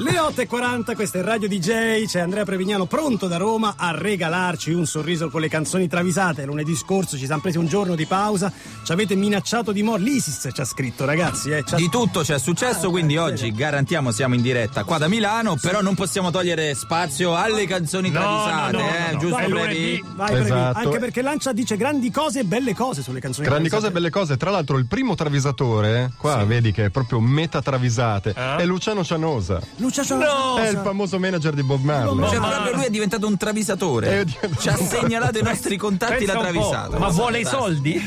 Le 8.40, questo è Radio DJ, c'è Andrea Prevignano pronto da Roma a regalarci un sorriso con le canzoni travisate. Lunedì scorso ci siamo presi un giorno di pausa, ci avete minacciato di morte. L'ISIS ci ha scritto ragazzi. Eh, Di tutto c'è successo, ah, quindi oggi garantiamo siamo in diretta qua da Milano, sì. però non possiamo togliere spazio alle canzoni no, travisate, no, no, eh, giusto vai, Previ? Vai Previ, esatto. anche perché Lancia dice grandi cose e belle cose sulle canzoni grandi travisate. cose e belle cose, tra l'altro il primo travisatore, qua sì. vedi che è proprio meta travisate, eh? è Luciano Cianosa. Luciano Cianosa! È il famoso manager di Bob Marley. Cioè, proprio lui è diventato un travisatore. Diventato... Ci ha segnalato i nostri contatti da travisato. Ma vuole i soldi?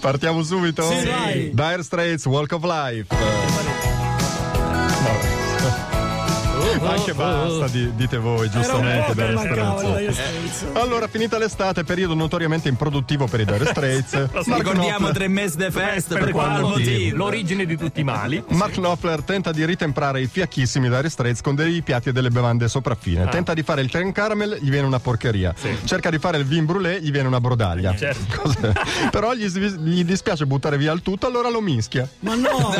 Partiamo subito? Sì, sì. Dire Straits, Walk of Life. Anche basta, di, dite voi, giustamente. Dire Straits. Allora, finita l'estate, periodo notoriamente improduttivo per i Dire Straits. Ricordiamo tre mesi di festa per, per quale motivo? motivo? L'origine di tutti i mali. Mark Knopfler tenta di ritemprare i fiacchissimi Dire Straits con dei piatti e delle bevande sopraffine. Ah. Tenta di fare il creme caramel, gli viene una porcheria. Sì. Cerca di fare il vin brûlé, gli viene una brodaglia. Certo. Però gli, gli, dispiace buttare via il tutto, allora lo mischia. Ma no!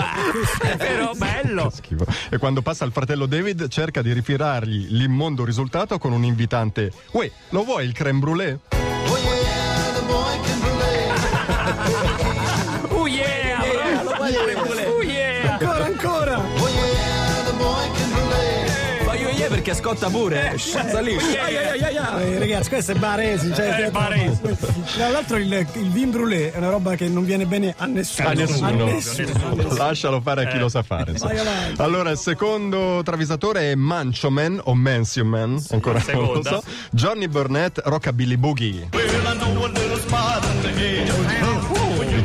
Però bello! Schifo. E quando passa il fratello David, cerca di rifirargli l'immondo risultato con un invitante. Uè, lo vuoi il creme brûlée? Oh yeah, the boy can brûlée. Oh yeah, yeah lo vuoi il creme brûlée? Oh yeah. Ancora, ancora. Oh yeah, the boy can yeah perché scotta pure. Eh, lì. Eh, ragazzi, questo è baresi. Cioè, eh, baresi. Tra l'altro il, il vin brûlé è una roba che non viene bene a nessuno. A nessuno. A nessuno. Lascialo fare a chi lo sa fare. Allora, il secondo travisatore è Mancho Man o Mansion Man, ancora non lo so. Johnny Burnett, Rockabilly Boogie. Il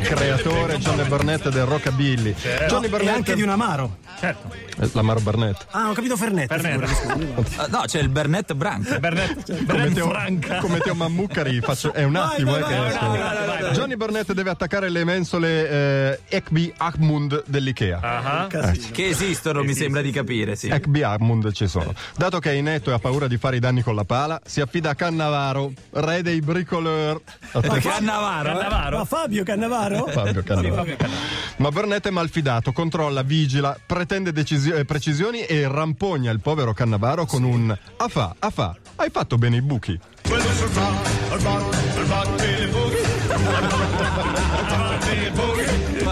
creatore Johnny Burnett del Rockabilly. Certo. Johnny Burnett e anche di un amaro. Certo. L'amaro Burnett. Ah, ho capito Fernet. Fernet. no, c'è il Burnett Branca. Burnett, cioè, come, Teo, come Teo Mammucari faccio, è un attimo vai, eh, vai, che Johnny Burnett deve attaccare le mensole eh, Ekbi Ahmund dell'Ikea. Uh-huh. Eh. Che esistono, mi sembra di capire, sì. Ekbi Ahmund ci sono. Dato che è inetto e ha paura di fare i danni con la pala, si affida a Cannavaro, re dei bricoleur. Ma Cannavaro? Cannavaro? Ma Fabio Cannavaro? Fabio Cannavaro. Ma Burnett è malfidato, controlla, vigila, pretende decisi- eh, precisioni e rampogna il povero Cannavaro con un Afà, afà, hai fatto bene i buchi.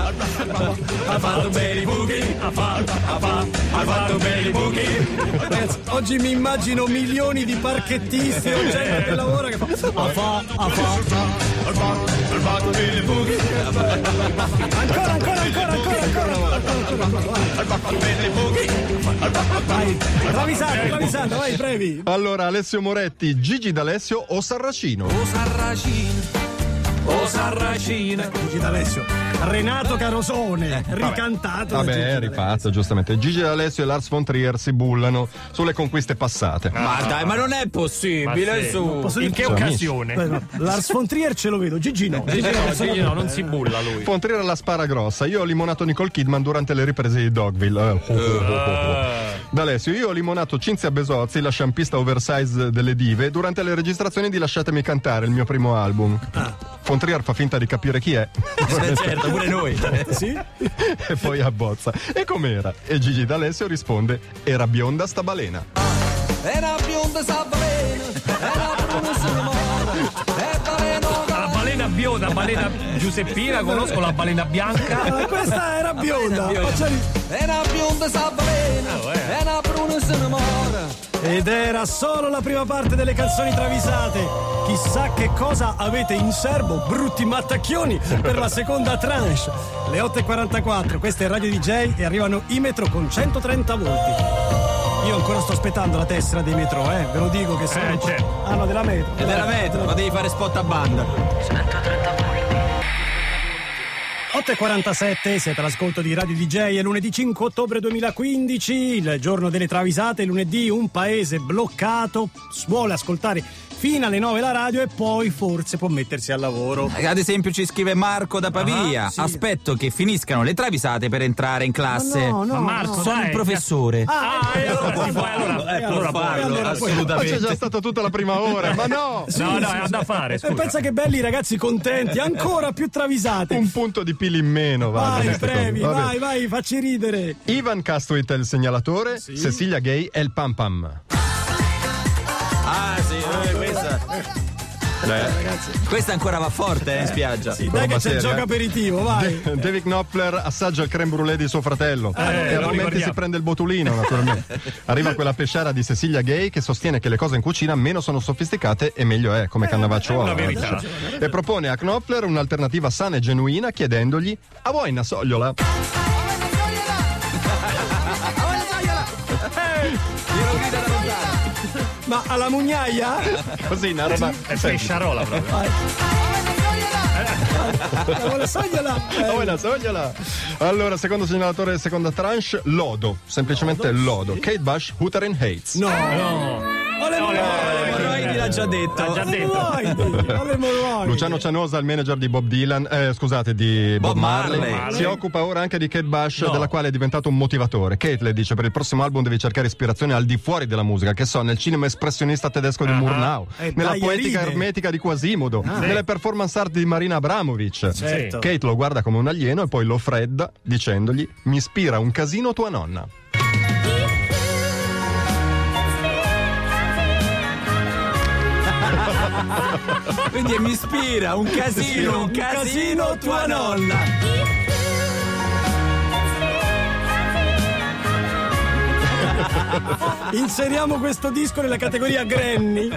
Ha fatto bene i buchi, ha fatto, ha fatto, ha fatto bene i buchi. Ragazzi, oggi mi immagino milioni di parchettisti o gente che lavora che fa a fa, a fa. Ha fatto bene i buchi. Ancora, ancora, ancora, ancora, ancora. Ha fatto bene i buchi. Vai, travisando, travisando, vai, brevi. Allora, Alessio Moretti, Gigi D'Alessio o Sarracino? O Sarracino. O Sarracina. Gigi D'Alessio. Renato Carosone, ricantato. Vabbè, rifatto, giustamente. Gigi D'Alessio e Lars von Trier si bullano sulle conquiste passate. Ma dai, ma non è possibile. Sì. Su. In che occasione? No, Lars von Trier ce lo vedo, Gigi no. Gigi no, Gigi no non si bulla lui. Von Trier la spara grossa. Io ho limonato Nicole Kidman durante le riprese di Dogville. Uh. D'Alessio, io ho limonato Cinzia Besozzi, la sciampista oversize delle dive, durante le registrazioni di Lasciatemi cantare, il mio primo album. Ah. Von Trier fa finta di capire chi è. certo, pure noi. sì? e poi abbozza. E com'era? E Gigi D'Alessio risponde: Era bionda sta balena. Era bionda sta balena, era bionda La balena bionda, balena Giuseppina, conosco la balena bianca. Questa era bionda. Era bionda sta balena, era bruna se ne mora. Ed era solo la prima parte delle canzoni travisate. Chissà che cosa avete in serbo, brutti mattacchioni, per la seconda tranche. Le 8.44, questa è Radio DJ e arrivano i metro con 130 volti. Io ancora sto aspettando la tessera dei metro, eh. Ve lo dico che sono. Eh, certo. Ah, no, della metro. È della metro, ma devi fare spot a banda. 130 volti. 8.47, siete all'ascolto di Radio DJ, è lunedì 5 ottobre 2015, il giorno delle travisate, lunedì un paese bloccato, vuole ascoltare fino alle 9 la radio e poi forse può mettersi al lavoro. Ad esempio ci scrive Marco da Pavia. Ah, sì. Aspetto che finiscano le travisate per entrare in classe. No, no, Ma Marco, Sono dai, il professore. Ah, e allora si può, allora, Eh, allora farlo, allora poi- Ma c'è assolutamente. già stata tutta la prima ora, ma no! No, no, è da fare, E scusa. pensa che belli ragazzi contenti, ancora più travisate. Un punto di pili in meno, va. Vai, brevi, vai, vai, facci ridere. Ivan Castwit è il segnalatore, Cecilia Gay è il pam pam. Ah, sì, eh, questa. Questa ancora va forte, eh, in spiaggia. Sì, dai che c'è il gioco eh. aperitivo, vai. David Knopfler assaggia il creme brulee di suo fratello e lo altrimenti ricordiamo. si prende il botulino naturalmente arriva quella pesciara di Cecilia Gay che sostiene che le cose in cucina meno sono sofisticate e meglio è come cannavaccio una uovo. verità. e propone a Knopfler un'alternativa sana e genuina chiedendogli a vuoi una sogliola? Ma alla mugnaia? così una roba È pesciarola proprio. La sogliola? a vuoi una sogliola? allora secondo segnalatore seconda tranche lodo semplicemente lodo, Kate Bush Hooter Hates No. No. Ole. Emorroidi l'ha già detto. L'ha già detto. Ole emorroidi. Luciano Cianosa, il manager di Bob Dylan, eh, scusate, di Bob, Bob Marley, Marley. si occupa ora anche di Kate Bush, No. della quale è diventato un motivatore. Kate le dice: Per il prossimo album devi cercare ispirazione al di fuori della musica, che so, nel cinema espressionista tedesco di Murnau, Eh, nella poetica ride. ermetica di Quasimodo, nelle performance art di Marina Abramovic. Certo. Kate lo guarda come un alieno e poi lo fredda dicendogli: Mi ispira un casino tua nonna. Quindi mi ispira un casino, un casino tua nonna. Inseriamo questo disco nella categoria Granny.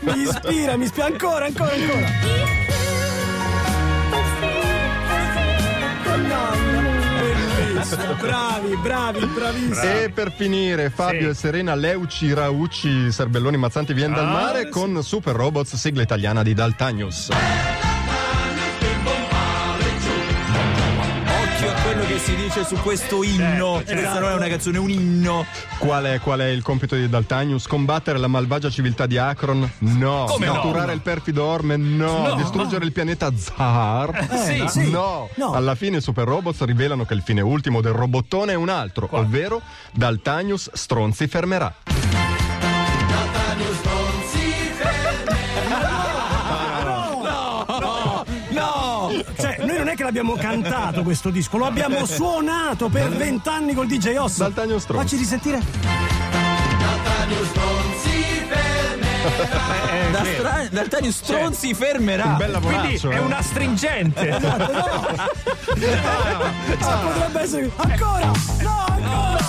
Mi ispira, mi ispira ancora, ancora, ancora. Bellissimo, bravi, bravi, bravissimi. E per finire, Fabio Sì. e Serena Leuci Raucci Serbelloni Mazzanti Vien dal Ah, mare con Super Robots, sigla italiana di Daltanius. Che si dice su questo inno. Certo, Questa non è una canzone, è un inno. Qual è, qual è il compito di Daltanius? Combattere la malvagia civiltà di Akron? No. Come no? Catturare il perfido Orme? No. No. Distruggere il pianeta Zar? Eh, sì. No. No. Alla fine i super robots rivelano che il fine ultimo del robottone è un altro, ovvero Daltanius stronzi fermerà. L'abbiamo cantato questo disco, lo abbiamo suonato per vent'anni col DJ Osso. Daltanius stronzi. Facci risentire. Da stra- Daltanius Stronzi fermerà. Un bel Quindi è eh. una stringente. Ah, potrebbe essere. Ancora! No, ancora!